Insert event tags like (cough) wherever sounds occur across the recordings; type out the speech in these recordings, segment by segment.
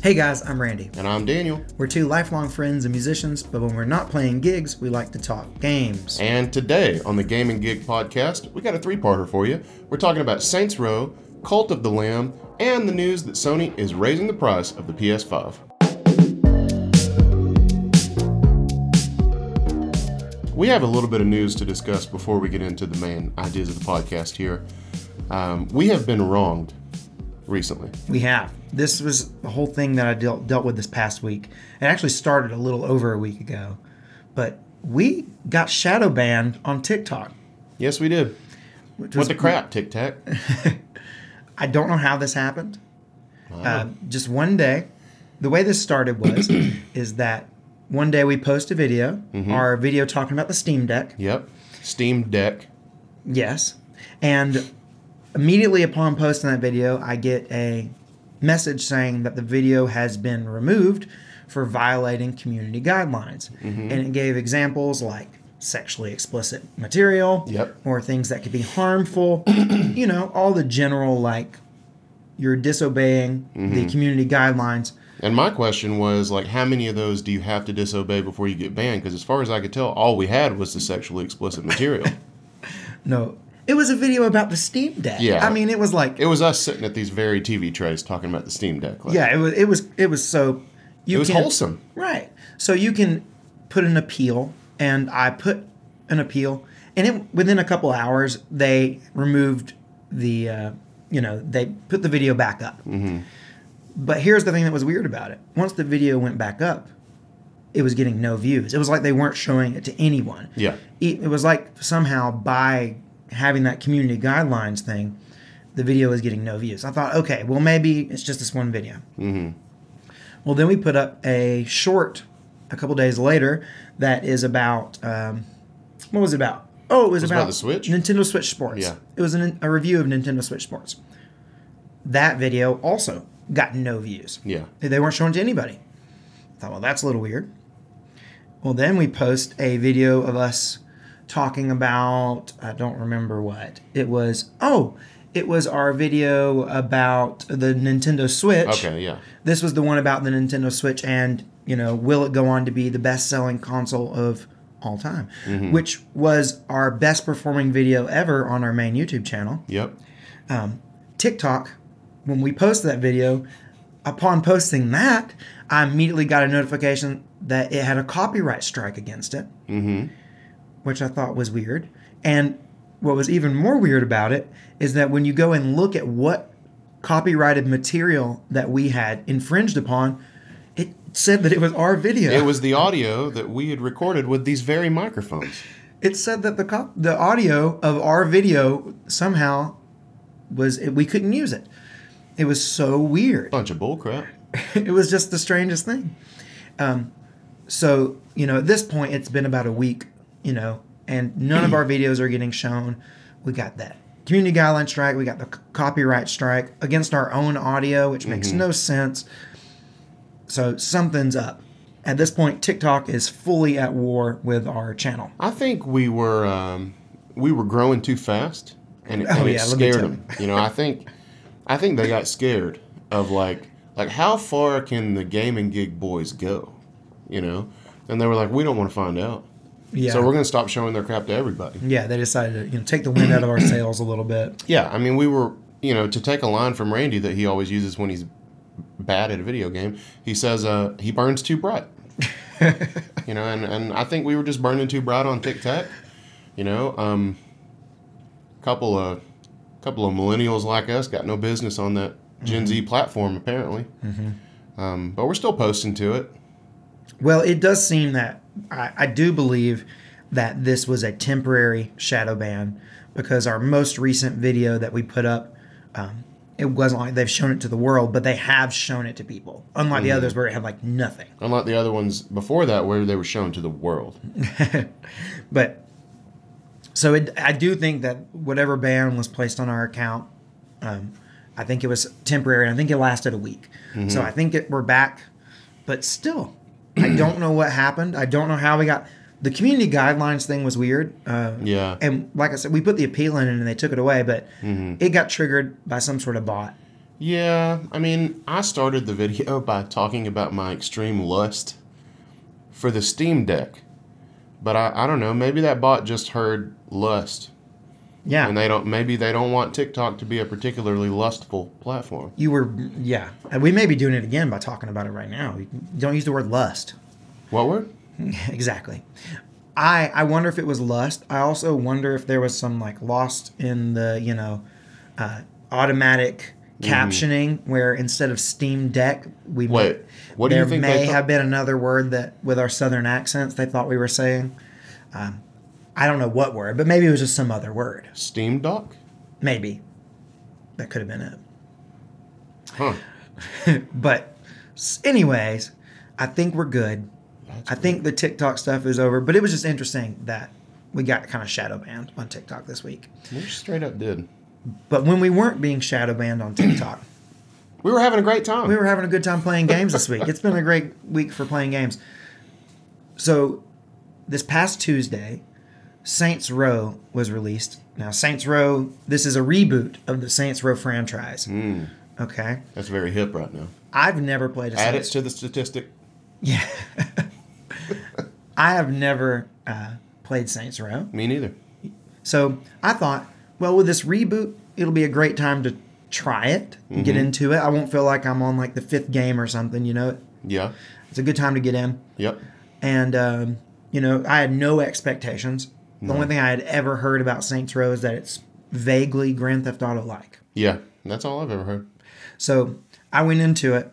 Hey guys, I'm Randy. And I'm Daniel. We're two lifelong friends and musicians, but when we're not playing gigs, we like to talk games. And today on the Game and Gig podcast, we got a three parter for you. We're talking about Saints Row, Cult of the Lamb, and the news that Sony is raising the price of the PS5. We have a little bit of news to discuss before we get into the main ideas of the podcast here. Um, we have been wronged recently. We have. This was the whole thing that I dealt, dealt with this past week. It actually started a little over a week ago, but we got shadow banned on TikTok. Yes, we did. which What the crap, Tic Tac? (laughs) I don't know how this happened. Uh, just one day, the way this started was, (coughs) is that one day we post a video, our video talking about the Steam Deck. Yep. Steam Deck. Yes. And immediately upon posting that video, I get a message saying that the video has been removed for violating community guidelines. Mm-hmm. And it gave examples like sexually explicit material Yep. or things that could be harmful. (clears throat) you know, all the general like you're disobeying the mm-hmm. community guidelines. And my question was like, how many of those do you have to disobey before you get banned? Because as far as I could tell, all we had was the sexually explicit material. (laughs) No, it was a video about the Steam Deck. Yeah. I mean, it was like it was us sitting at these very TV trays talking about the Steam Deck. Like, yeah, it was it was it was so you it was can- wholesome. Right. So you can put an appeal, and I put an appeal, and it, within a couple hours they removed the, uh, you know, they put the video back up. Mm-hmm. But here's the thing that was weird about it: once the video went back up, it was getting no views. It was like they weren't showing it to anyone. Yeah. It, it was like somehow by having that community guidelines thing, the video was getting no views. I thought, okay, well maybe it's just this one video. Well, then we put up a short a couple days later that is about um, what was it about? Oh, it was, it about, about the Switch? Nintendo Switch Sports. Yeah. it was an, a review of Nintendo Switch Sports. That video also got no views. Yeah. They weren't shown to anybody. I thought, well, that's a little weird. Well, then we post a video of us talking about, I don't remember what. It was, oh, it was our video about the Nintendo Switch. Okay. Yeah. This was the one about the Nintendo Switch and, you know, will it go on to be the best selling console of all time? Which was our best performing video ever on our main YouTube channel. Yep. TikTok, when we posted that video, upon posting that, I immediately got a notification that it had a copyright strike against it, mm-hmm. Which I thought was weird. And what was even more weird about it is that when you go and look at what copyrighted material that we had infringed upon, it said that it was our video. It was the audio that we had recorded with these very microphones. it said that the cop- the audio of our video somehow was we couldn't use it. It was so weird. Bunch of bullcrap. (laughs) it was just the strangest thing. Um, so you know, at this point, it's been about a week, you know, and none of our (clears throat) videos are getting shown. We got that community guideline strike. We got the c- copyright strike against our own audio, which makes no sense. So something's up. At this point, TikTok is fully at war with our channel. I think we were um, we were growing too fast, and, it- Oh, and it yeah, let scared them. You know, I think I think they got scared of like like how far can the gaming gig boys go? You know, and they were like, we don't want to find out. Yeah. So we're going to stop showing their crap to everybody. yeah, they decided to you know take the wind out of our sails a little bit. Yeah, I mean, we were, you know, to take a line from Randy that he always uses when he's bad at a video game. He says, uh, he burns too bright. (laughs) you know, and, and I think we were just burning too bright on Tic Tac. You know, um, couple of couple of millennials like us got no business on that Gen Z platform apparently. Um, but we're still posting to it. Well, it does seem that I, I do believe that this was a temporary shadow ban because our most recent video that we put up, um, it wasn't like they've shown it to the world, but they have shown it to people. Unlike the others where it had like nothing. Unlike the other ones before that, where they were shown to the world. (laughs) But so it, I do think that whatever ban was placed on our account, um, I think it was temporary. I think it lasted a week. So I think it, we're back, but still, I don't know what happened. I don't know how we got. The community guidelines thing was weird. Uh, Yeah. And like I said, we put the appeal in and they took it away, but it got triggered by some sort of bot. Yeah, I mean, I started the (laughs) video by talking about my extreme lust for the Steam Deck. But I, I don't know, maybe that bot just heard lust. Yeah. And they don't maybe they don't want TikTok to be a particularly lustful platform. you were, yeah. And we may be doing it again by talking about it right now. You Don't use the word lust. What word? (laughs) exactly. I I wonder if it was lust. I also wonder if there was some like lost in the you know uh, automatic captioning where instead of Steam Deck we Wait, what do you think may thought- have been another word that with our southern accents they thought we were saying. Um, I don't know what word, but maybe it was just some other word. Steam Dock? Maybe that could have been it. Huh. (laughs) But anyways, I think we're good. That's I think the TikTok stuff is over, but it was just interesting that we got kind of shadow banned on TikTok this week. We straight up did. But when we weren't being shadow banned on TikTok, (clears throat) We were having a great time. we were having a good time playing games this week. It's been a great week for playing games. So, this past Tuesday, Saints Row was released. Now, Saints Row, this is a reboot of the Saints Row franchise. Hmm. Okay. That's very hip right now. I've never played a Add it Saints to the statistic. Yeah. (laughs) I have never uh, played Saints Row. Me neither. So I thought, well, with this reboot, it'll be a great time to try it, and get into it. I won't feel like I'm on like the fifth game or something, you know? Yeah. It's a good time to get in. Yep. And, um, you know, I had no expectations. The only thing I had ever heard about Saints Row is that it's vaguely Grand Theft Auto like. Yeah. That's all I've ever heard. So I went into it.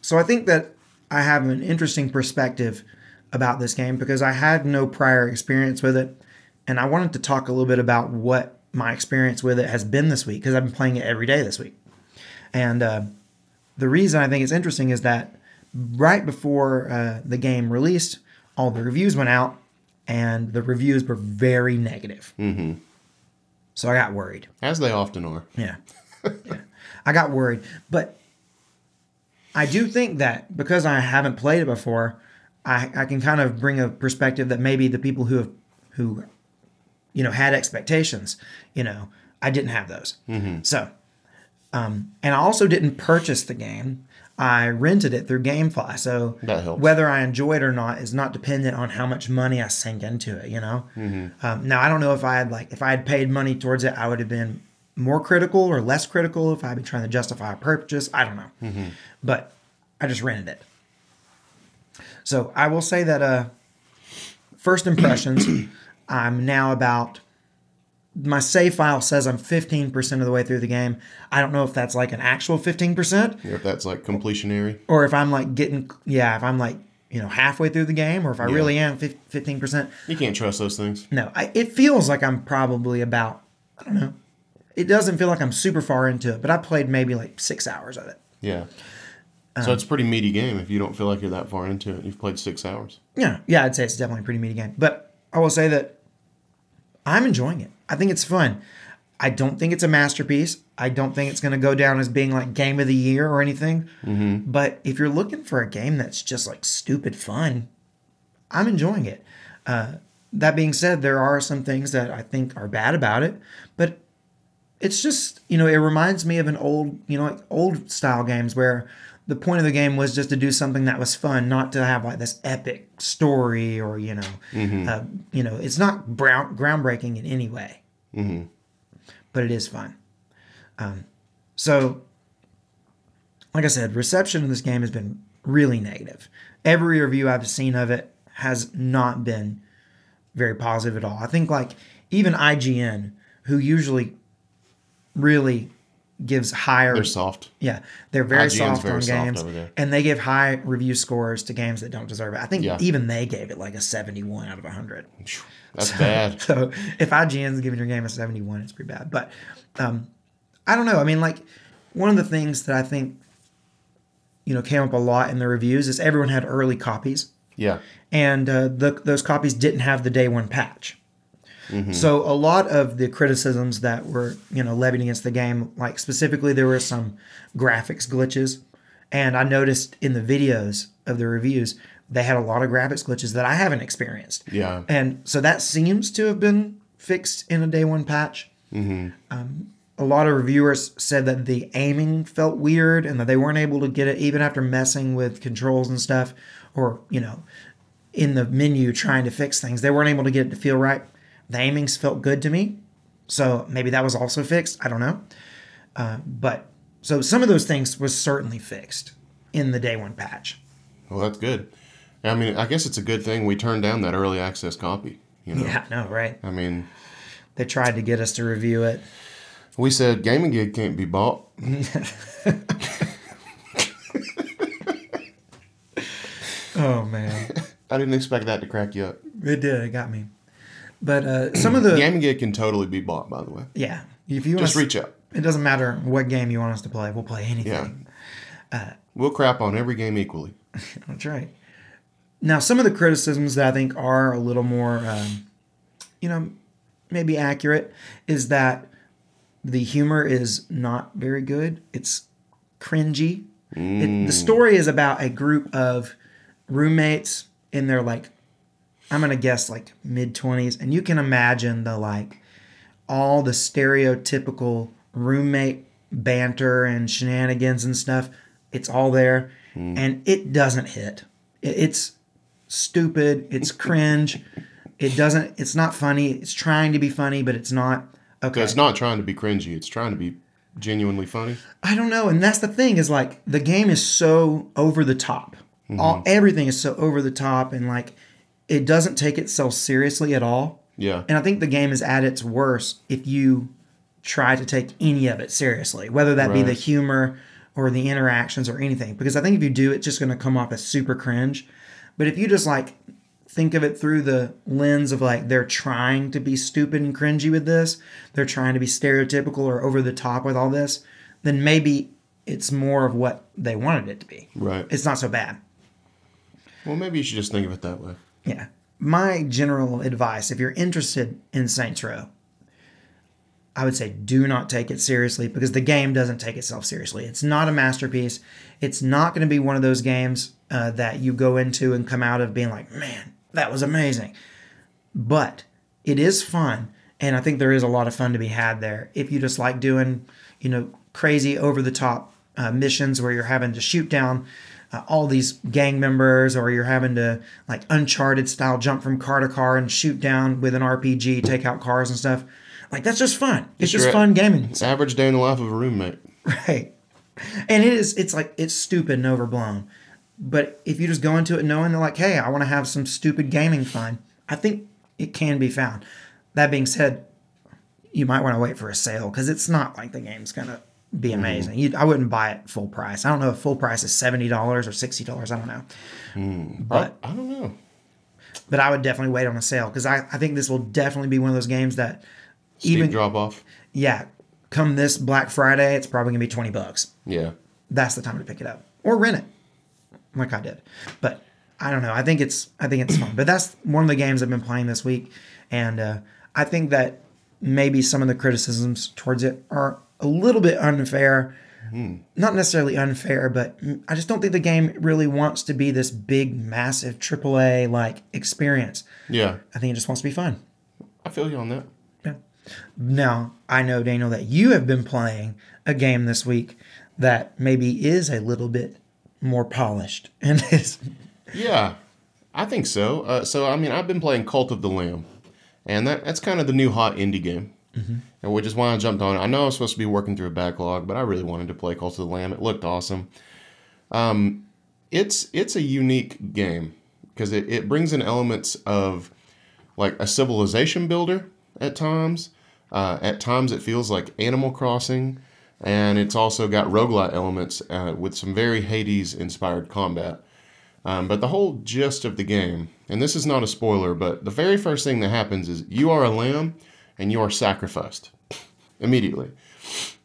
So I think that I have an interesting perspective about this game because I had no prior experience with it. And I wanted to talk a little bit about what my experience with it has been this week because I've been playing it every day this week. And uh, the reason I think it's interesting is that right before uh, the game released, all the reviews went out and the reviews were very negative. Mm-hmm. So I got worried. As they often are. Yeah. (laughs) yeah. I got worried. But I do think that because I haven't played it before, I, I can kind of bring a perspective that maybe the people who have who you know had expectations, you know, I didn't have those. So um, and I also didn't purchase the game. I rented it through GameFly. So whether I enjoy it or not is not dependent on how much money I sink into it. You know. Um, now I don't know if I had like if I had paid money towards it, I would have been more critical or less critical if I had been trying to justify a purchase. I don't know, but I just rented it. So I will say that uh, first impressions, (clears throat) I'm now about my save file says I'm 15% of the way through the game. I don't know if that's like an actual 15% If that's like completionary. or if I'm like getting yeah, if I'm like, you know, halfway through the game or if I Yeah. really am 15%. You can't trust those things. No, I, it feels like I'm probably about I don't know. It doesn't feel like I'm super far into it, but I played maybe like 6 hours of it. Yeah. Um, So it's a pretty meaty game if you don't feel like you're that far into it. You've played six hours. Yeah, yeah, I'd say it's definitely a pretty meaty game. But I will say that I'm enjoying it. I think it's fun. I don't think it's a masterpiece. I don't think it's going to go down as being like game of the year or anything. But if you're looking for a game that's just like stupid fun, I'm enjoying it. Uh, that being said, there are some things that I think are bad about it, but it's just you know it reminds me of an old you know like old style games where the point of the game was just to do something that was fun, not to have like this epic story or you know, uh, you know, it's not brown, groundbreaking in any way, but it is fun. Um, so, like I said, reception of this game has been really negative. Every review I've seen of it has not been very positive at all. I think like even IGN, who usually really gives higher They're soft. yeah, they're very IGN's soft very on soft games, over there. and they give high review scores to games that don't deserve it. I think Yeah. even they gave it like a seventy-one out of hundred. (laughs) That's bad. (laughs) So if IGN's giving your game a seventy-one, it's pretty bad. But um, I don't know. I mean, like one of the things that I think you know came up a lot in the reviews is everyone had early copies, Yeah. and uh, the, those copies didn't have the day one patch. So a lot of the criticisms that were you know levied against the game, like specifically there were some graphics glitches, and I noticed in the videos of the reviews they had a lot of graphics glitches that I haven't experienced. Yeah. And so that seems to have been fixed in a day one patch. Um, a a lot of reviewers said that the aiming felt weird and that they weren't able to get it even after messing with controls and stuff, or you know, in the menu trying to fix things. They weren't able to get it to feel right. The aimings felt good to me, so maybe that was also fixed. I don't know, uh, but so some of those things was certainly fixed in the day one patch. Well, that's good. I mean, I guess it's a good thing we turned down that early access copy. You know? Yeah, no, right. I mean, They tried to get us to review it. we said gaming gig can't be bought. (laughs) (laughs) Oh man, I didn't expect that to crack you up. it did. It got me. But uh, some of the Gaming gig can totally be bought, by the way. yeah, if you Just reach out. it doesn't matter what game you want us to play. We'll play anything. Yeah. We'll crap on every game equally. (laughs) That's right. Now, some of the criticisms that I think are a little more, um, you know, maybe accurate is that the humor is not very good. It's cringy. It, the story is about a group of roommates in their like, I'm gonna guess like mid 20s, and you can imagine the like all the stereotypical roommate banter and shenanigans and stuff. It's all there, hmm. and it doesn't hit. It's stupid. It's (laughs) cringe. It doesn't. It's not funny. It's trying to be funny, but it's not. Okay. It's not trying to be cringy. It's trying to be genuinely funny. I don't know, and that's the thing is like the game is so over the top. All mm-hmm. everything is so over the top, and like it doesn't take itself seriously at all. Yeah. And I think the game is at its worst if you try to take any of it seriously, whether that be the humor or the interactions or anything. Because I think if you do, it's just going to come off as super cringe. But if you just like think of it through the lens of like they're trying to be stupid and cringy with this, they're trying to be stereotypical or over the top with all this, then maybe it's more of what they wanted it to be. Right. It's not so bad. Well, maybe you should just think of it that way. Yeah. My general advice, if you're interested in Saints Row, I would say do not take it seriously because the game doesn't take itself seriously. It's not a masterpiece. It's not going to be one of those games uh, that you go into and come out of being like, man, that was amazing. But it is fun. And I think there is a lot of fun to be had there if you just like doing, you know, crazy over the top uh, missions where you're having to shoot down uh, all these gang members or you're having to like uncharted style jump from car to car and shoot down with an rpg take out cars and stuff. Like that's just fun. It's just fun gaming. It's average day in the life of a roommate. right. And it is it's like it's stupid and overblown. But if you just go into it knowing that like hey i want to have some stupid gaming fun i think it can be found. That being said you might want to wait for a sale because it's not like the game's gonna be amazing. You, i wouldn't buy it full price. I don't know if full price is $70 or $60 i don't know. But I, I don't know. but i would definitely wait on a sale because I, I think this will definitely be one of those games that Steep even drop off. yeah. Come this black friday it's probably gonna be 20 bucks. Yeah. that's the time to pick it up. Or rent it like i did. But i don't know. I think it's i think it's fun. But that's one of the games i've been playing this week and uh, i think that maybe some of the criticisms towards it are a little bit unfair not necessarily unfair but i just don't think the game really wants to be this big massive aaa like experience Yeah. i think it just wants to be fun I feel you on that. yeah. Now, I know, Daniel, that you have been playing a game this week that maybe is a little bit more polished (laughs) and is Yeah, I think so. Uh, so I mean, I've been playing Cult of the Lamb, and that that's kind of the new hot indie game, and which is why I jumped on it. I know I was supposed to be working through a backlog, but I really wanted to play Cult of the Lamb. It looked awesome. Um, it's it's a unique game because it, it brings in elements of like a civilization builder at times. Uh, at times, it feels like Animal Crossing, and it's also got roguelite elements uh, with some very Hades inspired combat. Um, but the whole gist of the game, and this is not a spoiler, but the very first thing that happens is you are a lamb and you are sacrificed immediately.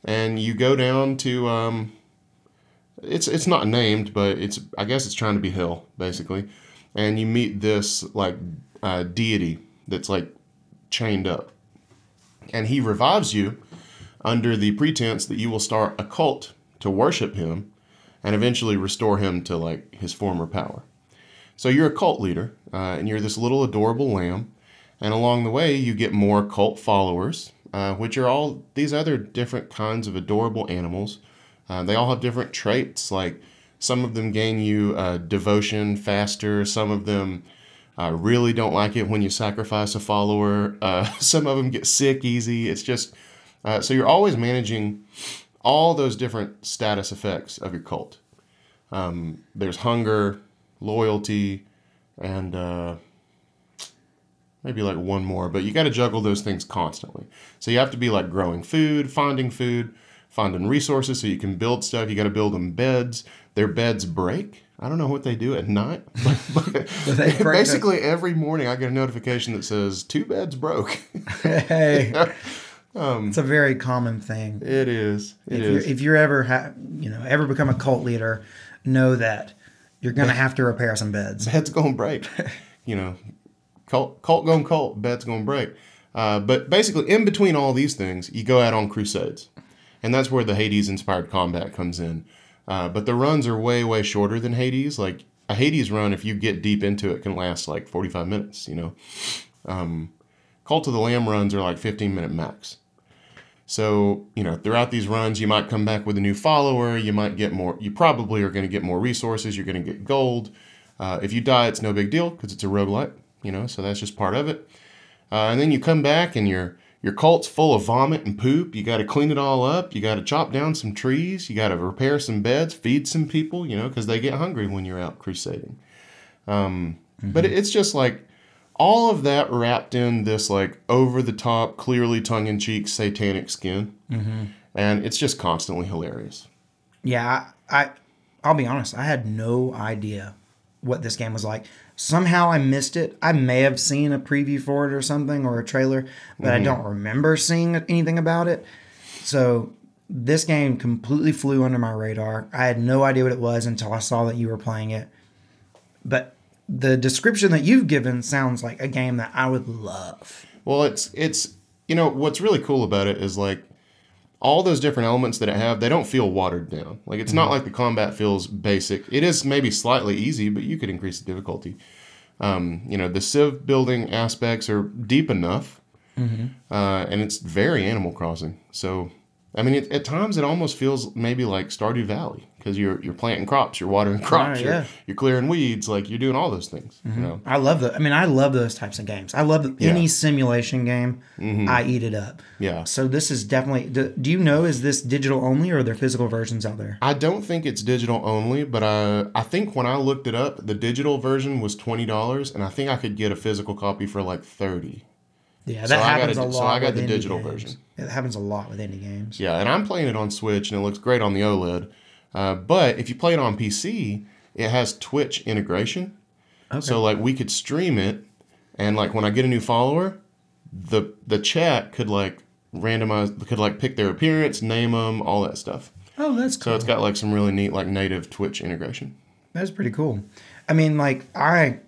And you go down to, um, it's it's not named, but it's I guess it's trying to be hell basically, and you meet this like uh, deity that's like chained up, and he revives you under the pretense that you will start a cult to worship him and eventually restore him to like his former power. So you're a cult leader, uh, and you're this little adorable lamb, and along the way you get more cult followers uh, which are all these other different kinds of adorable animals. Uh, they all have different traits. Like some of them gain you uh, devotion faster. Some of them uh, really don't like it when you sacrifice a follower. (laughs) Uh, some of them get sick easy. It's just uh, so you're always managing all those different status effects of your cult. Um, there's hunger, loyalty, and maybe like one more, but you got to juggle those things constantly. So you have to be like growing food, finding food, finding resources so you can build stuff. You got to build them beds. Their beds break. I don't know what they do at night, (laughs) but, but they break basically every morning I get a notification that says two beds broke. (laughs) hey, (laughs) um, it's a very common thing. it is. It if is. you're, if you're ever ha- you know ever become a cult leader, know that you're gonna have to repair some beds. bed's gonna break. you know, cult, cult going cult, bed's gonna break. Uh, but basically, in between all these things, you go out on crusades, and that's where the Hades inspired combat comes in. Uh, but the runs are way way shorter than Hades. Like a Hades run, if you get deep into it, can last like forty five minutes. You know, um, Cult of the Lamb runs are like fifteen minute max. So, you know, throughout these runs, you might come back with a new follower. You might get more, you probably are going to get more resources. You're going to get gold. Uh, if you die, it's no big deal because it's a roguelite, you know, so that's just part of it. Uh, and then you come back and your, your cult's full of vomit and poop. You got to clean it all up. You got to chop down some trees. You got to repair some beds, feed some people, you know, because they get hungry when you're out crusading. Um, But it's just like, all of that wrapped in this like over the top, clearly tongue in cheek satanic skin, and it's just constantly hilarious. Yeah, I, I I'll be honest, I had no idea what this game was like. Somehow I missed it. I may have seen a preview for it or something or a trailer, but I mm-hmm. don't remember seeing anything about it. So this game completely flew under my radar. I had no idea what it was until I saw that you were playing it. But the description that you've given sounds like a game that I would love. Well, it's it's you know what's really cool about it is like all those different elements that it have, they don't feel watered down. Like it's not like the combat feels basic. It is maybe slightly easy, but you could increase the difficulty. Um, you know, the civ building aspects are deep enough, uh, and it's very Animal Crossing. So, I mean, it, at times it almost feels maybe like Stardew Valley because you're you're planting crops, you're watering crops, Right, you're, yeah. you're clearing weeds, like you're doing all those things. You mm-hmm. know, I love the. I mean, I love those types of games. I love any simulation game. Mm-hmm. I eat it up. yeah. So this is definitely. Do, do you know is this digital only or are there physical versions out there? I don't think it's digital only, but I I think when I looked it up, the digital version was twenty dollars, and I think I could get a physical copy for like thirty. Yeah, that So I got happens a- a lot. so I got the digital games. version. It happens a lot with indie games. Yeah, and I'm playing it on Switch, and it looks great on the OLED. Uh, but if you play it on PC, it has Twitch integration. Okay. So like we could stream it, and like when I get a new follower, the the chat could like randomize, could like pick their appearance, name them, all that stuff. oh, that's cool. So it's got like some really neat like native Twitch integration. That's pretty cool. I mean, like I,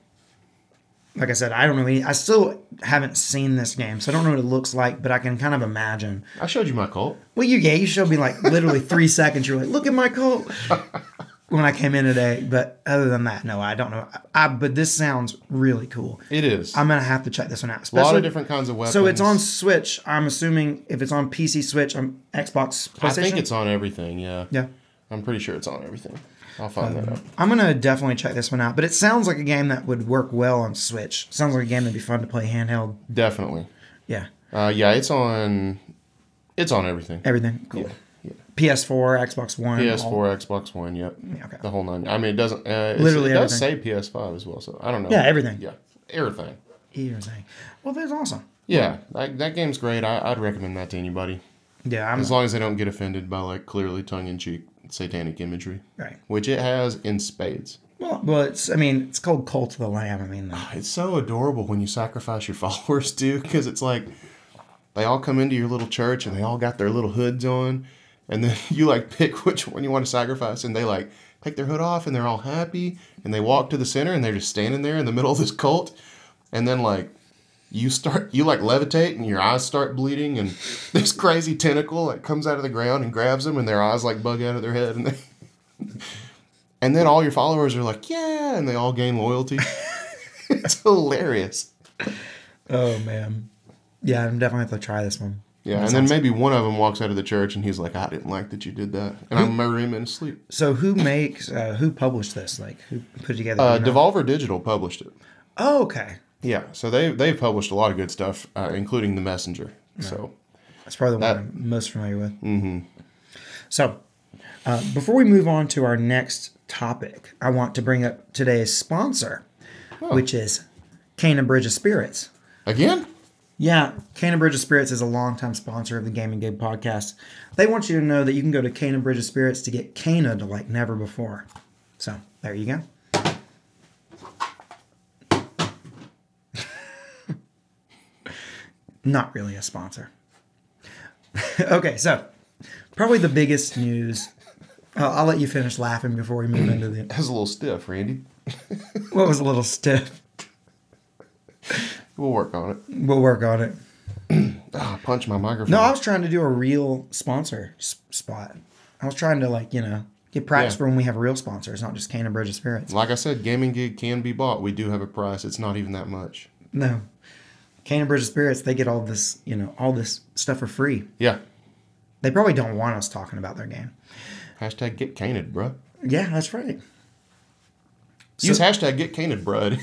like I said, I don't really. I still haven't seen this game, so I don't know what it looks like, but I can kind of imagine. I showed you my cult. Well, you yeah, you showed me like literally three (laughs) seconds. You're like, look at my cult (laughs) when I came in today. But other than that, no, I don't know. I, but this sounds really cool. It is. I'm gonna have to check this one out. a lot of different kinds of weapons. so it's on Switch. I'm assuming if it's on PC, Switch, on Xbox, PlayStation. I think it's on everything. Yeah. yeah. I'm pretty sure it's on everything. I'll find that out. I'm gonna definitely check this one out. But it sounds like a game that would work well on Switch. Sounds like a game that'd be fun to play handheld. Definitely. Yeah, Uh, yeah, it's on. It's on everything. everything cool. Yeah. PS4, Xbox One, PS4, all- Xbox One. Yep. Yeah, okay. The whole nine. I mean, it doesn't. Uh, Literally It does say PS5 as well. So I don't know. Yeah, everything. Yeah, everything. everything. Well, that's awesome. Yeah, that, that game's great. I, I'd recommend that to anybody Yeah, I'm as long as they don't get offended by like clearly tongue-in-cheek satanic imagery, right. which it has in spades. Well, well, it's. I mean, it's called Cult of the Lamb. I mean, ah, It's so adorable when you sacrifice your (laughs) followers too, because it's like they all come into your little church and they all got their little hoods on, and then (laughs) you like pick which one you want to sacrifice, and they like take their hood off and they're all happy, and they walk to the center and they're just standing there in the middle of this cult, and then like you start you like levitate and your eyes start bleeding and (laughs) this crazy tentacle like comes out of the ground and grabs them and their eyes like bug out of their head and they (laughs) and then all your followers are like yeah and they all gain loyalty (laughs) it's hilarious oh man, yeah, I'm definitely have to try this one. Yeah, and then maybe one of them walks out of the church and he's like, "I didn't like that you did that," and I murder him in his sleep. So who makes uh, who published this? Like who put it together? Uh, Devolver Digital published it. oh, okay. Yeah, so they they've published a lot of good stuff, uh, including The Messenger. So That's probably the one I'm most familiar with. Mm-hmm. So, uh, before we move on to our next topic, I want to bring up today's sponsor, which is Kena Bridge of Spirits. again, Yeah, Kena Bridge of Spirits is a longtime sponsor of the Gaming Gig podcast. They want you to know that you can go to Kena Bridge of Spirits to get Cana to like never before. So, there you go. Not really a sponsor. (laughs) okay, so probably the biggest news. I'll, I'll let you finish laughing before we move into the. Was a little stiff, Randy. (laughs) What was a little stiff? We'll work on it. We'll work on it. (clears throat) Ah, punch my microphone. No, I was trying to do a real sponsor s- spot. I was trying to like you know get practice Yeah. for when we have a real sponsors, not just Cannon Bridge of Spirits. like I said, gaming gig can be bought. We do have a price. It's not even that much. No, Of Spirits they get all this you know all this stuff for free. Yeah. They probably don't want us talking about their game. Hashtag get caned, bruh. Yeah, that's right. Use hashtag get caned, brud.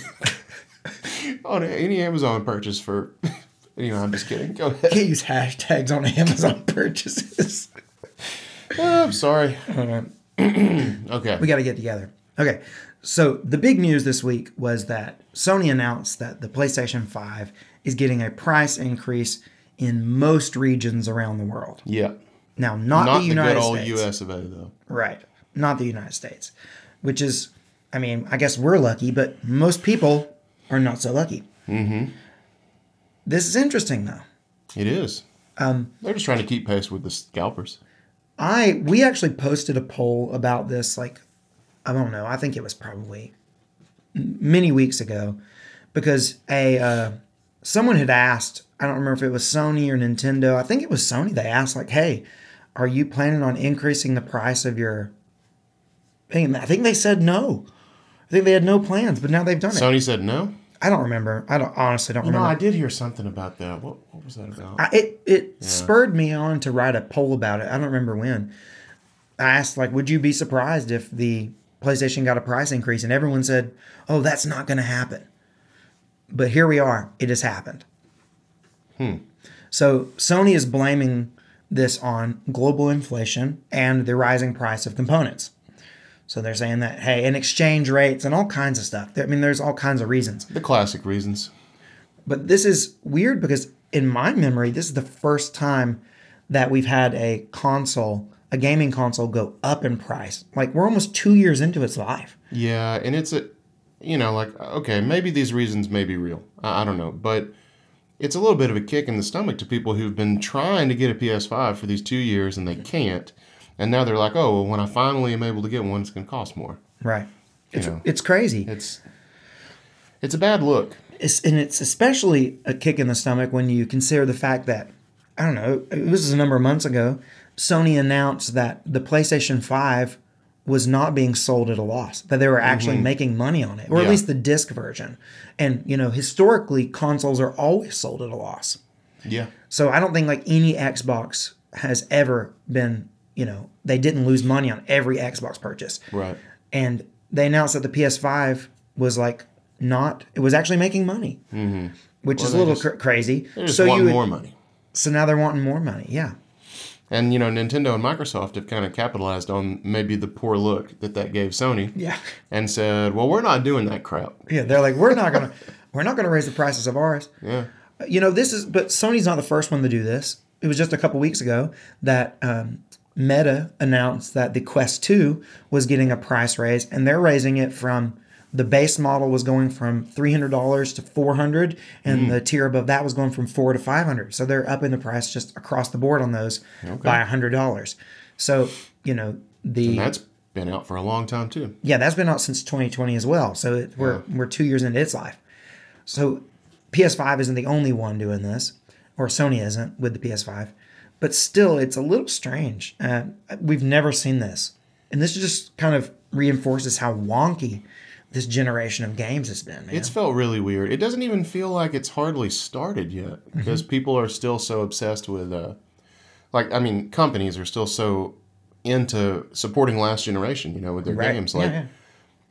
(laughs) on any Amazon purchase for. (laughs) You know, I'm just kidding. Go ahead. Can't use hashtags on Amazon (laughs) purchases. Oh, I'm sorry. (clears throat) okay. we got to get together. Okay, so the big news this week was that Sony announced that the PlayStation 5 is getting a price increase in most regions around the world. Yeah. Now, not, Not the the United good old States. US of A, though. Right. Not the United States. Which is, I mean, I guess we're lucky, but most people are not so lucky. Mm-hmm. This is interesting, though. It is. Um, They're just trying to keep pace with the scalpers. I we actually posted a poll about this like I don't know I think it was probably many weeks ago because a uh, someone had asked I don't remember if it was Sony or Nintendo I think it was Sony they asked like hey are you planning on increasing the price of your thing I think they said no I think they had no plans but now they've done it Sony said no. I don't remember I don't honestly don't You know, remember I did hear something about that. What, what was that about? I, it it spurred me on to write a poll about it. I don't remember when. I asked like, would you be surprised if the PlayStation got a price increase? And everyone said, "Oh, that's not going to happen." But here we are. It has happened. Hmm. So Sony is blaming this on global inflation and the rising price of components. So they're saying that hey, and exchange rates and all kinds of stuff. I mean, there's all kinds of reasons. the classic reasons. But this is weird because in my memory, this is the first time that we've had a console, a gaming console, go up in price. Like we're almost two years into its life. Yeah, and it's a, you know, like okay, maybe these reasons may be real. I, I don't know, but it's a little bit of a kick in the stomach to people who've been trying to get a PS5 for these two years and they can't, and now they're like, oh, well, when I finally am able to get one, it's going to cost more. Right. It's know. it's crazy. It's, it's a bad look. It's, and it's especially a kick in the stomach when you consider the fact that I don't know. This is a number of months ago. Sony announced that the PlayStation Five was not being sold at a loss; that they were actually making money on it, or at least the disc version. And you know, historically, consoles are always sold at a loss. Yeah, So I don't think like any Xbox has ever been, you know, they didn't lose money on every Xbox purchase. right. And they announced that the PS5 was like not, it was actually making money, mm-hmm. which is a little just- cr- crazy. So want you would, more money. so now they're wanting more money. Yeah. And you know, Nintendo and Microsoft have kind of capitalized on maybe the poor look that that gave Sony, Yeah. and said, "Well, we're not doing that crap." Yeah. They're like, we're not going to, we're not to raise the prices of ours. Yeah, You know, this is, but Sony's not the first one to do this. It was just a couple weeks ago that um, Meta announced that the Quest 2 was getting a price raise, and they're raising it from the base model was going from $300 to 400 and the tier above that was going from 4 to 500 so they're upping the price just across the board on those by $100 so you know the and that's been out for a long time too. yeah, that's been out since 2020 as well. So it, we're we're two years into its life. So PS5 isn't the only one doing this, or Sony isn't with the PS5, but still, it's a little strange. Uh, we've never seen this, and this just kind of reinforces how wonky this generation of games has been. Man. It's felt really weird. It doesn't even feel like it's hardly started yet because people are still so obsessed with, uh, like, I mean, companies are still so into supporting last generation, you know, with their Right. games. Like, yeah.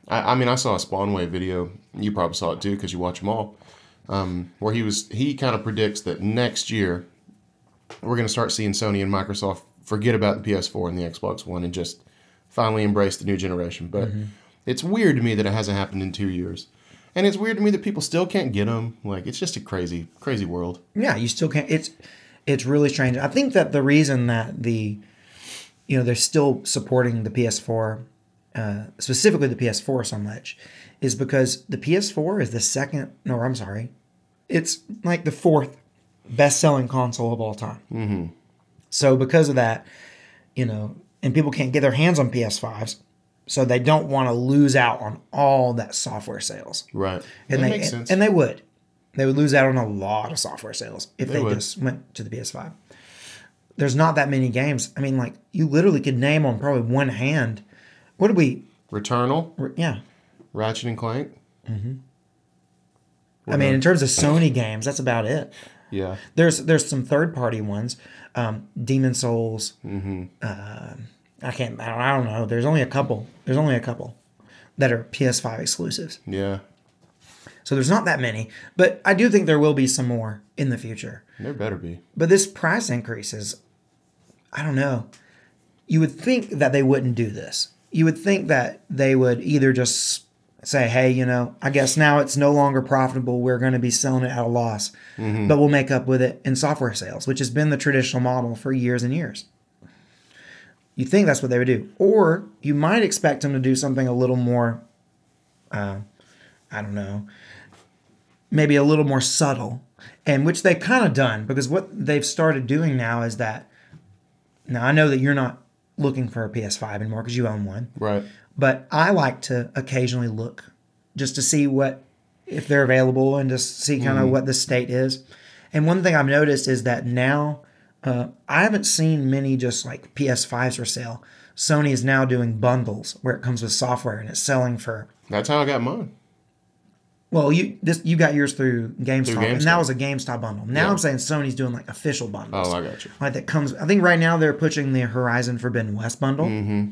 I, I mean, I saw a Spawnwave video. You probably saw it too because you watch them all. Um, where he was, he kind of predicts that next year we're going to start seeing Sony and Microsoft forget about the PS4 and the Xbox One and just finally embrace the new generation. But it's weird to me that it hasn't happened in two years, and it's weird to me that people still can't get them. Like it's just a crazy, crazy world. yeah, you still can't. It's it's really strange. I think that the reason that the you know they're still supporting the PS4, uh, specifically the PS4 so much, is because the PS4 is the second. No, I'm sorry, it's like the fourth best-selling console of all time. Mm-hmm. So because of that, you know, and people can't get their hands on PS5s, so they don't want to lose out on all that software sales. Right. And that they makes and, sense. and they would. They would lose out on a lot of software sales if they, would. just went to the PS5. There's not that many games. I mean, like you literally could name on probably one hand. What did we? Returnal, Yeah, Ratchet and Clank. Mm-hmm. I mean, in terms of Sony games, that's about it. Yeah. There's there's some third party ones, um, Demon's Souls. Mm-hmm. I can't. I don't, I don't know. There's only a couple. There's only a couple that are PS5 exclusives. Yeah. So there's not that many, but I do think there will be some more in the future. There better be. But this price increase is, I don't know. You would think that they wouldn't do this. You would think that they would either just say, hey, you know, I guess now it's no longer profitable. We're going to be selling it at a loss, mm-hmm. but we'll make up with it in software sales, which has been the traditional model for years and years. You think that's what they would do. Or you might expect them to do something a little more, uh, I don't know, maybe a little more subtle, and which they've kind of done because what they've started doing now is that. Now I know that you're not looking for a PS5 anymore because you own one, Right. but I like to occasionally look just to see what if they're available and just see kind of what the state is. And one thing I've noticed is that now uh, I haven't seen many just like PS5s for sale. Sony is now doing bundles where it comes with software and it's selling for That's how I got mine. well, you this you got yours through GameStop, and that was a GameStop bundle. Now Yeah. I'm saying Sony's doing like official bundles. Oh, I got you. Like that comes. I think right now they're pushing the Horizon Forbidden West bundle, Mm-hmm.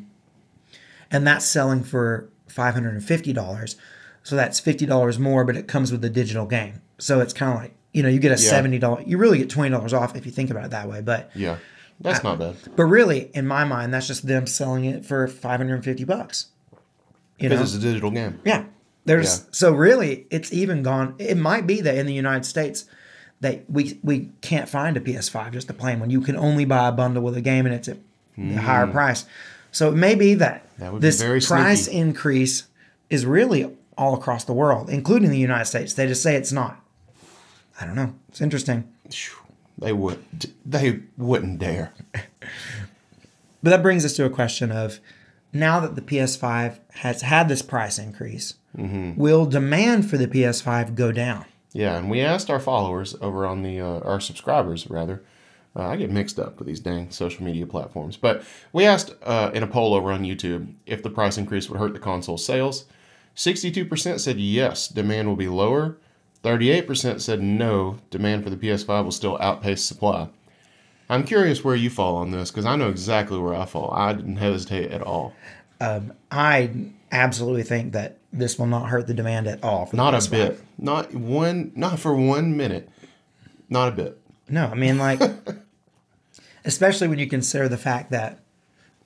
and that's selling for five hundred and fifty dollars. So that's fifty dollars more, but it comes with the digital game. So it's kind of like you know you get a Yeah. seventy dollar. You really get twenty dollars off if you think about it that way. But Yeah. That's not bad. but really, in my mind, that's just them selling it for five hundred and fifty bucks. You know, Because it's a digital game. yeah. There's Yeah. so really it's even gone it might be that in the United States that we we can't find a PS5 just a plain one. You can only buy a bundle with a game and it's at a higher price. So it may be that, Hmm. That would be this price sneaky. increase is really all across the world, including the United States. They just say it's not. I don't know. It's interesting. They would. They wouldn't dare. (laughs) But that brings us to a question of now that the PS5 has had this price increase, Mm-hmm. will demand for the PS5 go down? Yeah, and we asked our followers over on the uh, our subscribers rather. Uh, I get mixed up with these dang social media platforms, but we asked uh, in a poll over on YouTube if the price increase would hurt the console sales. Sixty-two percent said yes, demand will be lower. Thirty-eight percent said no, demand for the PS5 will still outpace supply. I'm curious where you fall on this because I know exactly where I fall. I didn't hesitate at all. Um, I absolutely think that this will not hurt the demand at all. For Not a PS5. bit. Not one. Not for one minute. Not a bit. No, I mean like, (laughs) especially when you consider the fact that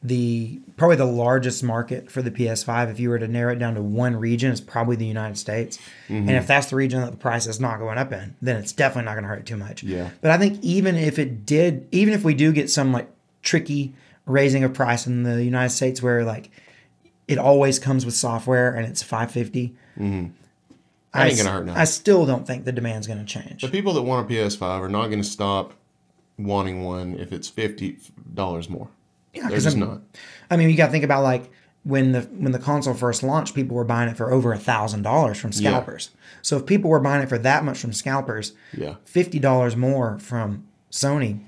the probably the largest market for the PS5, if you were to narrow it down to one region, is probably the United States. Mm-hmm. And if that's the region that the price is not going up in, then it's definitely not going to hurt it too much. Yeah. But I think even if it did, even if we do get some like tricky raising of price in the United States where like it always comes with software and it's 550 That ain't gonna hurt now. I still don't think the demand's going to change. The people that want a PS5 are not going to stop wanting one if it's fifty dollars more. Yeah, They're 'cause just I'm- not. I mean, you got to think about like when the when the console first launched, people were buying it for over a thousand dollars from Yeah. scalpers. So if people were buying it for that much from scalpers, Yeah, fifty dollars more from Sony,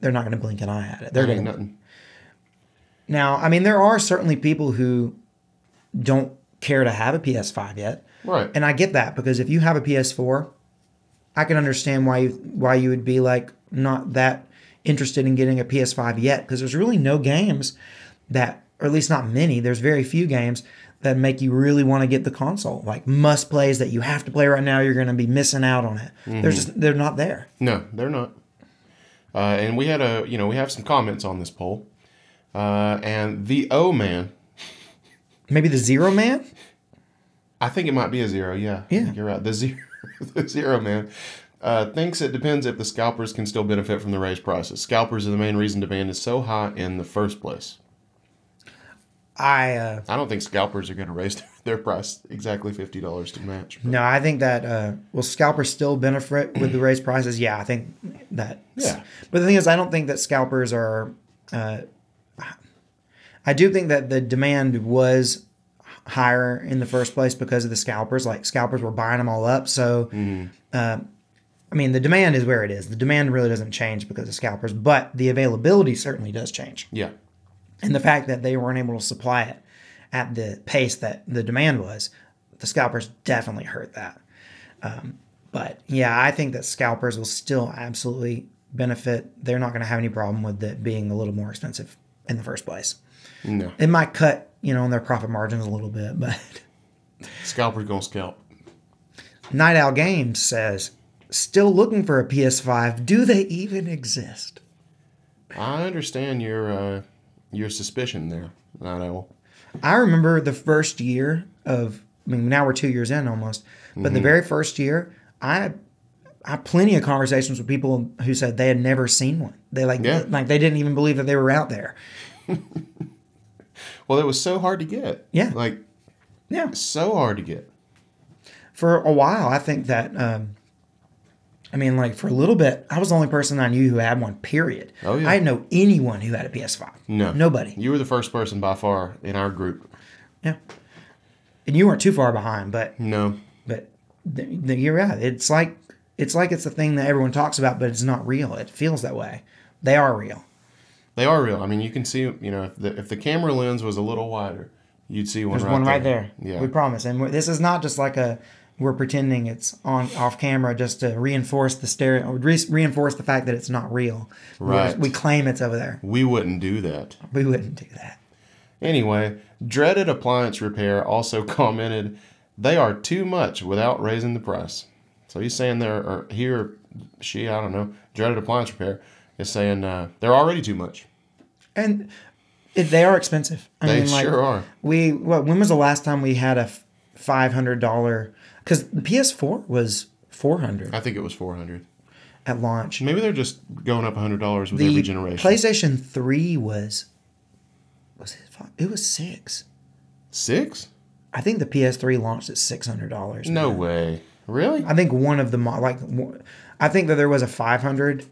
they're not going to blink an eye at it. They're going nothing. now. I mean, there are certainly people who don't care to have a PS5 yet. Right. And I get that because if you have a PS4, I can understand why you, why you would be like not that interested in getting a PS5 yet because there's really no games that, or at least not many. There's very few games that make you really want to get the console, like must plays that you have to play right now. You're going to be missing out on it. They're just they're not there. No, they're not. Uh, and we had a, you know, we have some comments on this poll. Uh, and the O man, Maybe the Zero Man. I think it might be a zero. Yeah. Yeah. You're right. The zero, (laughs) the zero man, uh, thinks it depends if the scalpers can still benefit from the raised prices. Scalpers are the main reason demand is so high in the first place. I uh, I don't think scalpers are going to raise (laughs) their price exactly fifty dollars to match. no, I think that uh, will scalpers still benefit with the raised prices? Yeah, I think that. Yeah. But the thing is, I don't think that scalpers are. Uh, I do think that the demand was higher in the first place because of the scalpers. Like scalpers were buying them all up. So, uh, I mean, the demand is where it is. The demand really doesn't change because of scalpers, but the availability certainly does change. Yeah. And the fact that they weren't able to supply it at the pace that the demand was, the scalpers definitely hurt that. Um, but yeah, I think that scalpers will still absolutely benefit. They're not going to have any problem with it being a little more expensive in the first place. No. It might cut, you know, on their profit margins a little bit, but Scalpers going to scalp. Night Owl Games says, still looking for a PS5. Do they even exist? I understand your uh, your suspicion there, Night Owl. I remember the first year of. I mean, now we're two years in almost, but the very first year, I I had plenty of conversations with people who said they had never seen one. They like Yeah. like they didn't even believe that they were out there. (laughs) Well, it was so hard to get. Yeah. Like, Yeah, so hard to get. for a while, I think that. Um, I mean, like for a little bit, I was the only person I knew who had one. Period. Oh, yeah. I didn't know anyone who had a PS5. No. nobody. You were the first person by far in our group. Yeah, and you weren't too far behind, but No. but th- th- you're right. It's like it's like it's a thing that everyone talks about, but it's not real. It feels that way. They are real. They are real. I mean, you can see, you know, if the, if the camera lens was a little wider, you'd see one There's right one there. right there. Yeah. we promise. And this is not just like a we're pretending it's on off camera just to reinforce the stereo, re- reinforce the fact that it's not real. We're- Right. we claim it's over there. we wouldn't do that. We wouldn't do that. Anyway, Dreaded Appliance Repair also (laughs) commented, they are too much without raising the price. So he's saying there are or he or she, I don't know, Dreaded Appliance Repair is saying uh, they're already too much. And they are expensive. I They mean, like, sure are. We what? When was the last time we had a five hundred dollar? Because the PS4 was four hundred I think it was 400 at launch. Maybe they're just going up $100 with The every generation. PlayStation Three was was it five? It was six. Six? I think the PS3 launched at six hundred dollars. No way. Really? I think one of the mo- like I think that there was a five hundred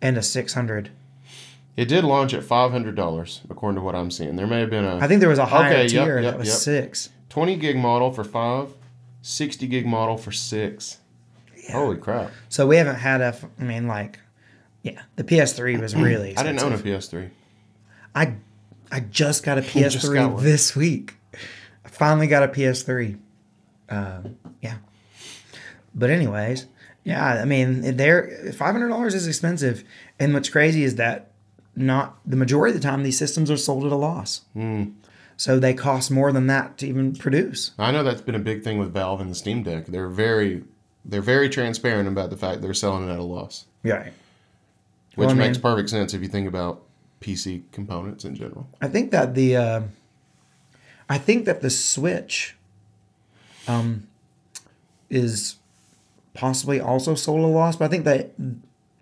and a six hundred. It did launch at $500, according to what I'm seeing. There may have been a I think there was a higher Okay, yep, tier yep, that was yep. six. 20 gig model for five, 60 gig model for six. Holy crap. So we haven't had a, I mean, like, yeah, the PS3 was (clears throat) really. I didn't own a. PS3. I I just got a (laughs) PS3 got this week. I finally got a PS3. Um, yeah. But anyways, yeah, I mean, they're five hundred dollars is expensive, and what's crazy is that not the majority of the time these systems are sold at a loss. Hmm. So they cost more than that to even produce. I know that's been a big thing with Valve and the Steam Deck. They're very they're very transparent about the fact they're selling it at a loss, Yeah. which Well, I makes mean- perfect sense if you think about PC components in general. I think that the uh, I think that the Switch um, is possibly also sold at a loss, but I think that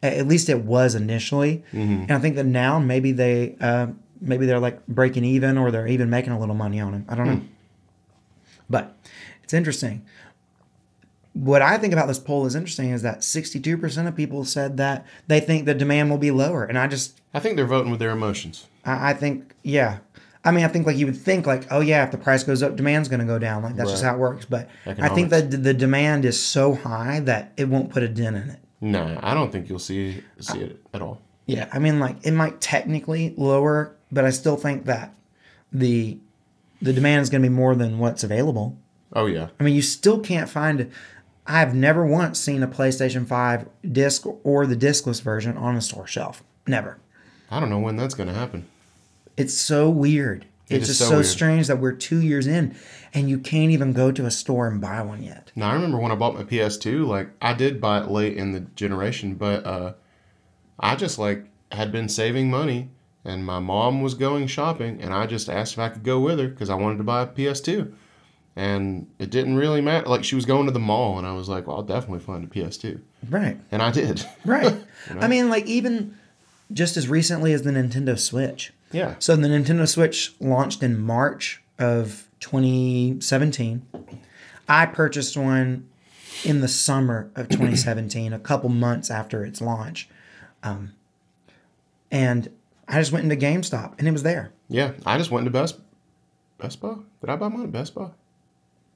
at least it was initially, and I think that now maybe they uh, maybe they're like breaking even or they're even making a little money on it. I don't know, hmm. but it's interesting. What I think about this poll is interesting is that 62% of people said that they think the demand will be lower, and I just I think they're voting with their emotions. I, I think, yeah. I mean, I think like you would think like, oh yeah, if the price goes up, demand's going to go down. Like that's just how it works. But I think that the demand is so high that it won't put a dent in it. No, I don't think you'll see see it at all. Yeah, I mean, like it might technically lower, but I still think that the the demand is going to be more than what's available. Oh yeah. I mean, you still can't find. I've never once seen a PlayStation 5 disc or the discless version on a store shelf. Never. I don't know when that's going to happen. It's so weird. It it's just so so, strange that we're two years in and you can't even go to a store and buy one yet. Now I remember when I bought my PS2, like I did buy it late in the generation, but uh, I just like had been saving money, and my mom was going shopping, and I just asked if I could go with her because I wanted to buy a PS2, and it didn't really matter. Like she was going to the mall, and I was like, well, I'll definitely find a PS2, Right. and I did. (laughs) Right. (laughs) I mean, like, even just as recently as the Nintendo Switch. yeah. So the Nintendo Switch launched in March of 2017. I purchased one in the summer of 2017, a couple months after its launch. Um, and I just went into GameStop and it was there. Yeah. I just went into Best Best Buy. Did I buy mine at Best Buy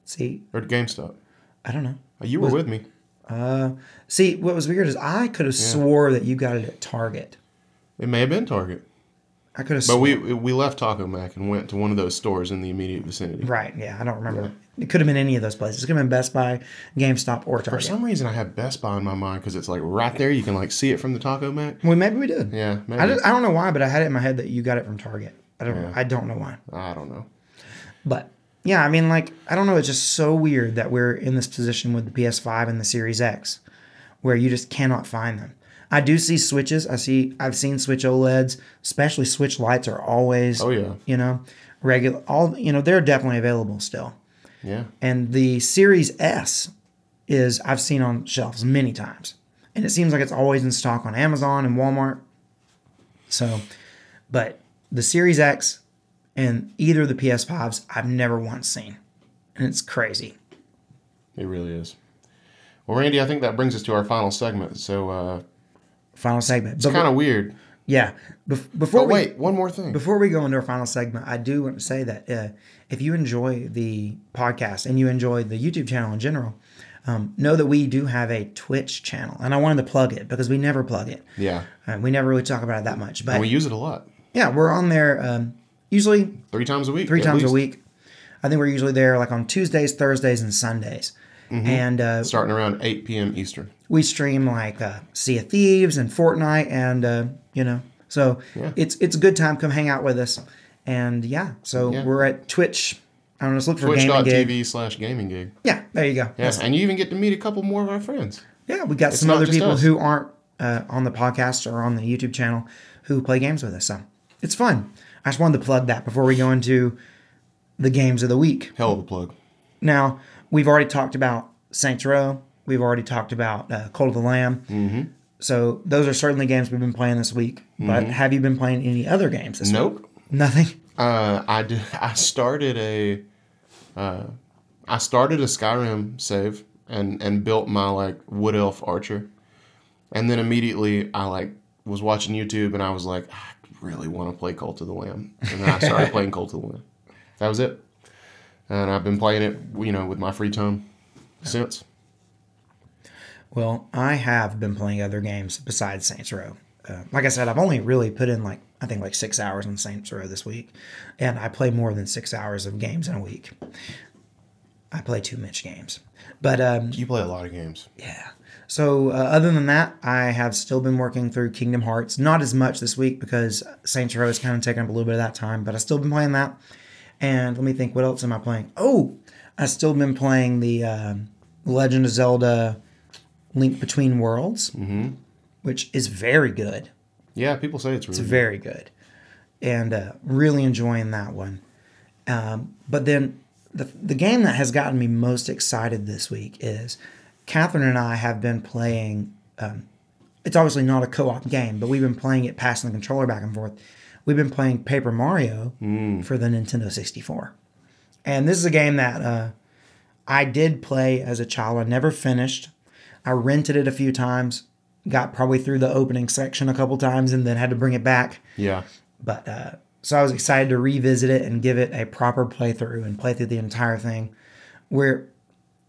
See, or at GameStop? I don't know. You were with me. Uh, see, what was weird is I could have swore that you got it at Target. It may have been Target, I could have but we we left Taco Mac and went to one of those stores in the immediate vicinity. Right, yeah, I don't remember. It could have been any of those places. It could have been Best Buy, GameStop, or Target. For some reason, I have Best Buy in my mind because it's like right there. You can like see it from the Taco Mac. well, maybe we did. Yeah, maybe. I, just, I don't know why, but I had it in my head that you got it from Target. I don't. I don't know why. I don't know. But yeah, I mean, like, I don't know. It's just so weird that we're in this position with the PS5 and the Series X, where you just cannot find them. I do see switches. I see. I've seen Switch OLEDs, especially Switch lights are always. Oh yeah, You know, regular. All you know, they're definitely available still. yeah. And the Series S is I've seen on shelves many times. And it seems like it's always in stock on Amazon and Walmart. So, but the Series X and either of the PS5s I've never once seen. And it's crazy. It really is. Well, Randy, I think that brings us to our final segment. So uh, Final segment. it's kind of weird. yeah, bef- before But we wait, one more thing. Before we go into our final segment, I do want to say that uh, if you enjoy the podcast and you enjoy the YouTube channel in general, um, know that we do have a Twitch channel, and I wanted to plug it because we never plug it. Yeah, Uh, we never really talk about it that much, but and we use it a lot. yeah, we're on there um, usually Three times a week. three times a week. I think we're usually there like on Tuesdays, Thursdays, and Sundays. Mm-hmm. And uh, Starting around 8 p.m. Eastern. We stream like uh, Sea of Thieves and Fortnite, and uh, you know, so Yeah. it's it's a good time. Come hang out with us, and yeah, so Yeah. we're at Twitch. I don't know, just look for Game & Gig. Twitch.tv slash Game & Gig. Yeah, there you go. Yeah, and you even get to meet a couple more of our friends. Yeah, we got some other people us. who aren't uh, on the podcast or on the YouTube channel who play games with us. So it's fun. I just wanted to plug that before we go into the games of the week. Hell of a plug. Now, we've already talked about Saints Row. We've already talked about uh, Cult of the Lamb. Mm-hmm. So those are certainly games we've been playing this week. But have you been playing any other games this week? Nope. Nothing? Uh, I did. I started a. Uh, I started a Skyrim save and and built my like wood elf archer, and then immediately I like was watching YouTube and I was like, I really want to play Cult of the Lamb, and then I started (laughs) playing Cult of the Lamb. That was it, and I've been playing it, you know, with my free time since. Well, I have been playing other games besides Saints Row. Uh, like I said, I've only really put in like I think like six hours on Saints Row this week, and I play more than six hours of games in a week. I play too much games, but um, You play a lot of games. yeah. So uh, other than that, I have still been working through Kingdom Hearts. Not as much this week because Saints Row has kind of taken up a little bit of that time, but I've still been playing that. And let me think, what else am I playing? Oh, I've still been playing the um, Legend of Zelda: Link Between Worlds, which is very good. Yeah, people say it's really. It's very good, and uh, really enjoying that one. Um, but then the the game that has gotten me most excited this week is Catherine and I have been playing. Um, it's obviously not a co-op game, but we've been playing it, passing the controller back and forth. We've been playing Paper Mario for the Nintendo 64, and this is a game that uh, I did play as a child. I never finished. I rented it a few times, got probably through the opening section a couple times, and then had to bring it back. Yeah. But uh, so I was excited to revisit it and give it a proper playthrough and play through the entire thing. Where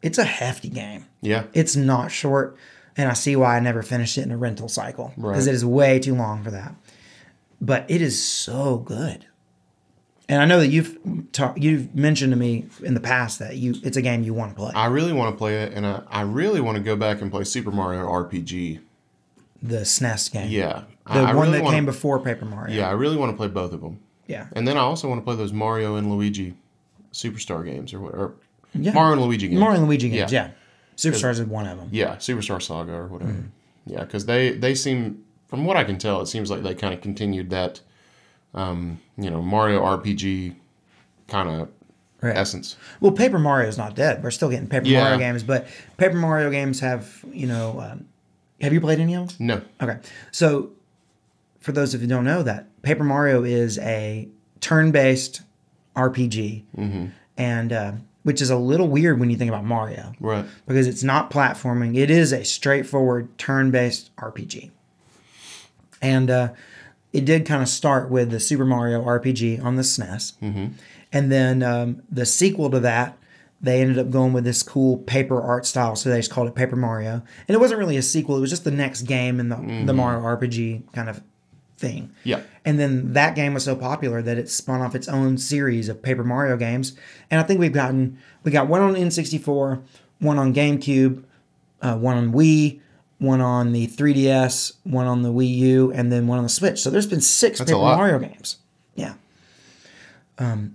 it's a hefty game. Yeah. It's not short, and I see why I never finished it in a rental cycle because Right. it is way too long for that. But it is so good. And I know that you've talked, you've mentioned to me in the past that you it's a game you want to play. I really want to play it, and I, I really want to go back and play Super Mario RPG. the SNES game. Yeah, The I, I one really that wanna, came before Paper Mario. Yeah, I really want to play both of them, Yeah. and then I also want to play those Mario and Luigi Superstar games or whatever. Yeah. Mario and Luigi games. Mario and Luigi games, Yeah. yeah. Superstars is one of them. Yeah, Superstar Saga or whatever. Mm. Yeah, because they they seem, from what I can tell, it seems like they kind of continued that, um, you know, Mario RPG kind of Right. essence. Well, Paper Mario's not dead. We're still getting Paper Yeah. Mario games, but Paper Mario games have, you know, um, have you played any of them? No, Okay. So, for those of you who don't know that, Paper Mario is a turn-based RPG, Mm-hmm. and uh, which is a little weird when you think about Mario right. because it's not platforming. It is a straightforward turn-based RPG, and uh, it did kind of start with the Super Mario RPG on the SNES, and then um, the sequel to that. They ended up going with this cool paper art style, so they just called it Paper Mario. And it wasn't really a sequel; it was just the next game in the the Mario RPG kind of thing. Yeah. And then that game was so popular that it spun off its own series of Paper Mario games. And I think we've gotten we got one on N64, one on GameCube, uh, one on Wii, one on the 3DS, one on the Wii U, and then one on the Switch. So there's been six That's Paper. Mario games. Yeah,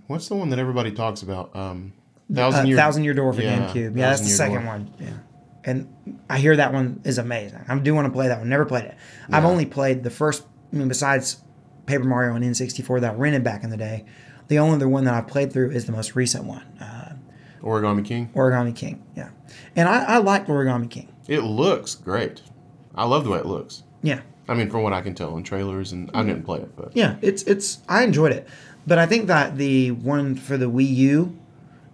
What's the one that everybody talks about? Um, uh, Thousand Year. Thousand Year Door for Yeah, GameCube. Yeah, that's the second Door. one. Yeah, and I hear that one is amazing. I do want to play that one. Never played it. I've only played the first. I mean, besides Paper Mario and N64 that I rented back in the day, the only other one that I've played through is the most recent one, uh, Origami King. Origami King. Yeah, and I, I like Origami King. It looks great. I love the way it looks. Yeah, I mean, from what I can tell in trailers, and I didn't play it, but yeah. It's it's I enjoyed it, but I think that the one for the Wii U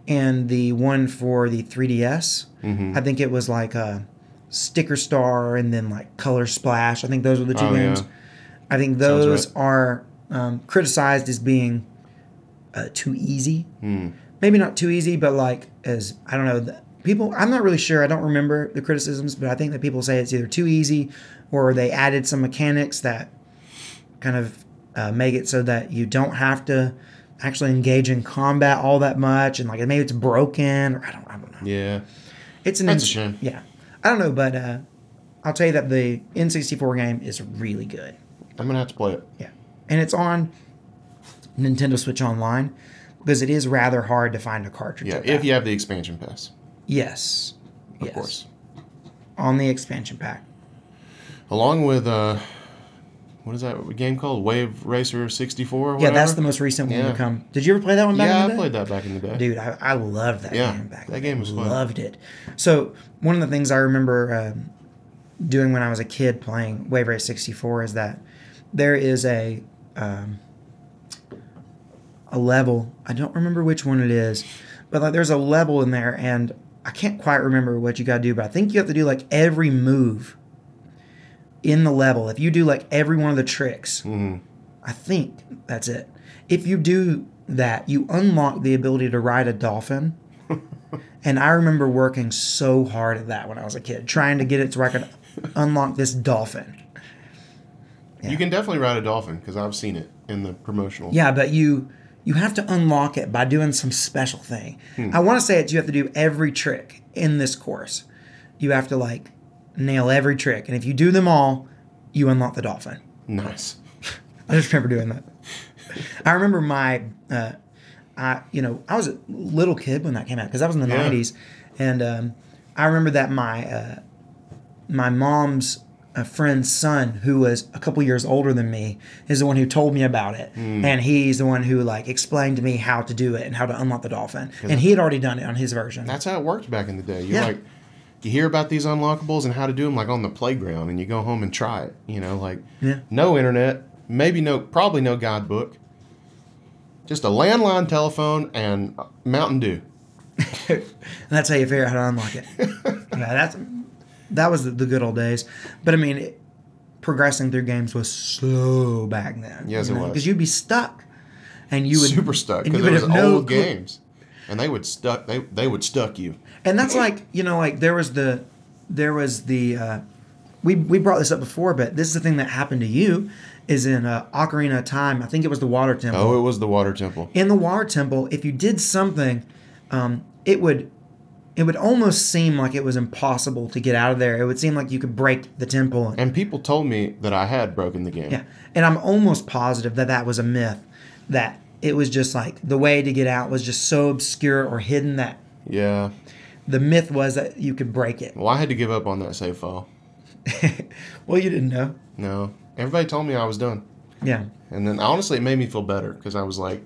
and the one for the 3DS, Mm-hmm. I think it was like a Sticker Star and then like Color Splash. I think those were the two Oh, games. yeah. I think those right. are um, criticized as being uh, too easy. Hmm. Maybe not too easy, but like as I don't know. The, people, I'm not really sure. I don't remember the criticisms, but I think that people say it's either too easy or they added some mechanics that kind of uh, make it so that you don't have to actually engage in combat all that much, and like maybe it's broken or I don't, I don't know. yeah, It's an That's a shame. Yeah, I don't know, but uh, I'll tell you that the N64 game is really good. I'm gonna have to play it. Yeah, and it's on Nintendo Switch Online because it is rather hard to find a cartridge. Yeah, if that. you have the expansion pass, yes, of yes, course. on the expansion pack. Along with uh, what is that game called? Wave Racer 64. Yeah, that's the most recent one Yeah. to come. Did you ever play that one back Yeah, in I the day? played that back in the day. Dude, I, I loved that Yeah, game back. that game was fun. Loved it. So one of the things I remember um, doing when I was a kid playing Wave Race 64 is that there is a um, a level. I don't remember which one it is, but like there's a level in there, and I can't quite remember what you got to do. But I think you have to do like every move in the level. If you do like every one of the tricks, Mhm. I think that's it. If you do that, you unlock the ability to ride a dolphin. (laughs) and I remember working so hard at that when I was a kid, trying to get it so I could (laughs) unlock this dolphin. Yeah. You can definitely ride a dolphin because I've seen it in the promotional. Yeah, but you you have to unlock it by doing some special thing. I want to say it's you have to do every trick in this course. You have to like nail every trick, and if you do them all, you unlock the dolphin. Nice. (laughs) I just remember doing that. I remember my, uh, I you know I was a little kid when that came out because I was in the Yeah. '90s, and um, I remember that my uh, my mom's uh, friend's son, who was a couple years older than me, is the one who told me about it, Hmm. and he's the one who like explained to me how to do it and how to unlock the dolphin, and he had already done it on his version. That's how it worked back in the day. You Yeah. like you hear about these unlockables and how to do them like on the playground, and you go home and try it. You know, like Yeah. no internet, maybe no, probably no guidebook, just a landline telephone and Mountain Dew. And (laughs) that's how you figure out how to unlock it. (laughs) yeah, that's that was the, good old days. But I mean, it, progressing through games was slow back then. Yes, it was. because you'd be stuck, and you would Super stuck because it was no old clue- games, and they would stuck they they would stuck you. And that's like you know, like there was the there was the uh, we we brought this up before, but this is the thing that happened to you. Is in uh, Ocarina of Time. I think it was the Water Temple. Oh, it was the water temple. in the water temple, if you did something, um, it would it would almost seem like it was impossible to get out of there. It would seem like you could break the temple. And people told me that I had broken the game. yeah, and I'm almost positive that that was a myth. That it was just like the way to get out was just so obscure or hidden that Yeah. the myth was that you could break it. Well, I had to give up on that save file. (laughs) well, you didn't know. No. Everybody told me I was done. Yeah, And then honestly, it made me feel better because I was like,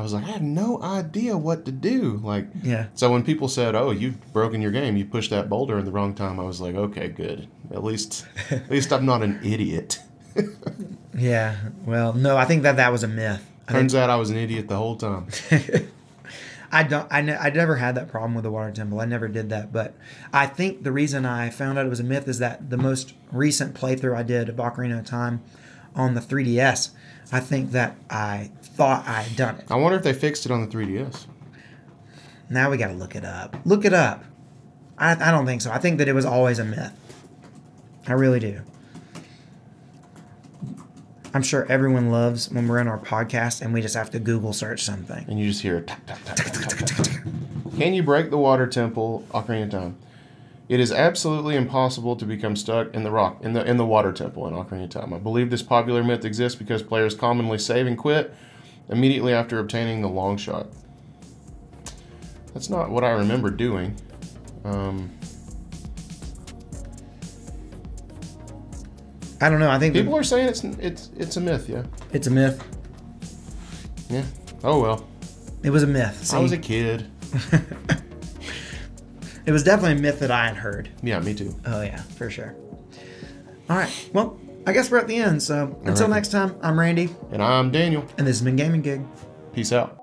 I was like, I had no idea what to do. Like, yeah, so when people said, "Oh, you've broken your game. You pushed that boulder in the wrong time," I was like, "Okay, good. At least, at (laughs) least I'm not an idiot." (laughs) yeah. Well, no, I think that that was a myth. I think Turns out I was an idiot the whole time. (laughs) I don't. I, ne- I never had that problem with the water temple. I never did that. But I think the reason I found out it was a myth is that the most recent playthrough I did of Ocarina of Time on the 3DS, I think that I thought I had done it. I wonder if they fixed it on the 3DS. Now we got to look it up. Look it up. I, I don't think so. I think that it was always a myth. I really do. I'm sure everyone loves when we're in our podcast and we just have to Google search something. and you just hear. Can you break the water temple Ocarina of Time? It is absolutely impossible to become stuck in the rock in the in the water temple in Ocarina of Time. I believe this popular myth exists because players commonly save and quit immediately after obtaining the long shot. That's not what I remember doing. Um, I don't know. I think people are saying it's it's it's a myth. Yeah, it's a myth. yeah. Oh well. It was a myth. See? I was a kid. (laughs) It was definitely a myth that I had heard. Yeah, me too. Oh yeah, for sure. All right. Well, I guess we're at the end. So until right. next time, I'm Randy, And I'm Daniel. and this has been Game & Gig. Peace out.